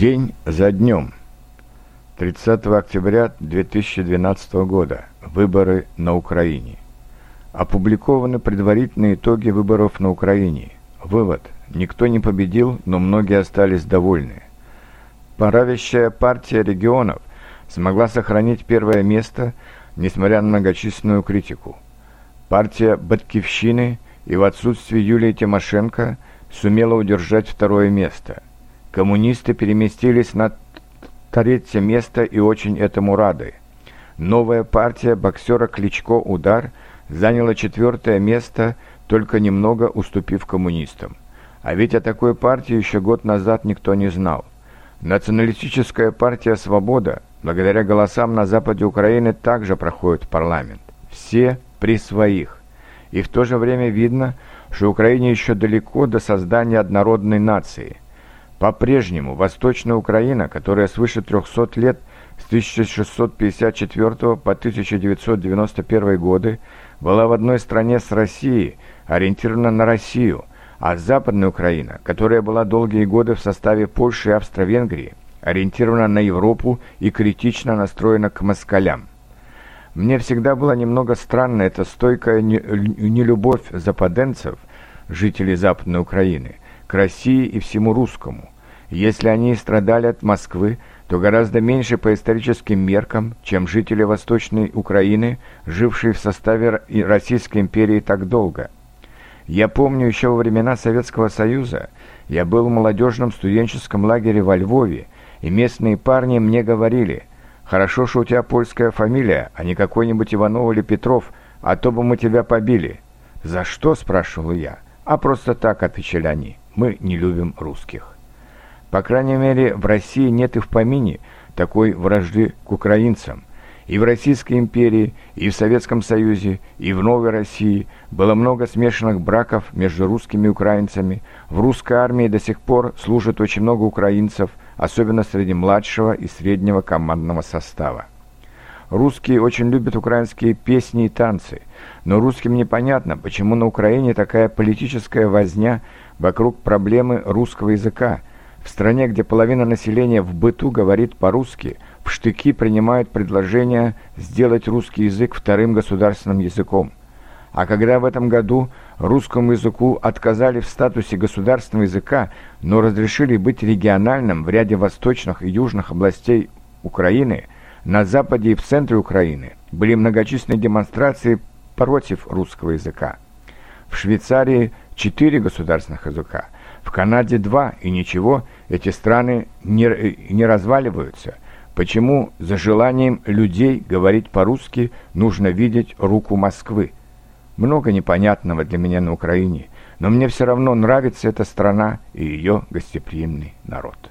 День за днем. 30 октября 2012 года. Выборы на Украине. Опубликованы предварительные итоги выборов на Украине. Вывод. Никто не победил, но многие остались довольны. Правящая партия регионов смогла сохранить первое место, несмотря на многочисленную критику. Партия Баткивщины и в отсутствие Юлии Тимошенко сумела удержать второе место – Коммунисты переместились на третье место и очень этому рады. Новая партия боксера Кличко «Удар» заняла четвертое место, только немного уступив коммунистам. А ведь о такой партии еще год назад никто не знал. Националистическая партия «Свобода» благодаря голосам на западе Украины также проходит в парламент. Все при своих. И в то же время видно, что Украине еще далеко до создания однородной нации – по-прежнему Восточная Украина, которая свыше 300 лет с 1654 по 1991 годы была в одной стране с Россией, ориентирована на Россию, а Западная Украина, которая была долгие годы в составе Польши и Австро-Венгрии, ориентирована на Европу и критично настроена к москалям. Мне всегда была немного странна эта стойкая нелюбовь западенцев, жителей Западной Украины, к России и всему русскому. Если они страдали от Москвы, то гораздо меньше по историческим меркам, чем жители Восточной Украины, жившие в составе Российской империи так долго. Я помню еще во времена Советского Союза, я был в молодежном студенческом лагере во Львове, и местные парни мне говорили, «Хорошо, что у тебя польская фамилия, а не какой-нибудь Иванов или Петров, а то бы мы тебя побили». «За что?» – спрашивал я. «А просто так», – отвечали они мы не любим русских. По крайней мере, в России нет и в помине такой вражды к украинцам. И в Российской империи, и в Советском Союзе, и в Новой России было много смешанных браков между русскими и украинцами. В русской армии до сих пор служат очень много украинцев, особенно среди младшего и среднего командного состава. Русские очень любят украинские песни и танцы, но русским непонятно, почему на Украине такая политическая возня вокруг проблемы русского языка. В стране, где половина населения в быту говорит по-русски, в штыки принимают предложение сделать русский язык вторым государственным языком. А когда в этом году русскому языку отказали в статусе государственного языка, но разрешили быть региональным в ряде восточных и южных областей Украины, на западе и в центре Украины были многочисленные демонстрации против русского языка. В Швейцарии четыре государственных языка, в Канаде два, и ничего, эти страны не, не разваливаются. Почему за желанием людей говорить по-русски нужно видеть руку Москвы? Много непонятного для меня на Украине, но мне все равно нравится эта страна и ее гостеприимный народ.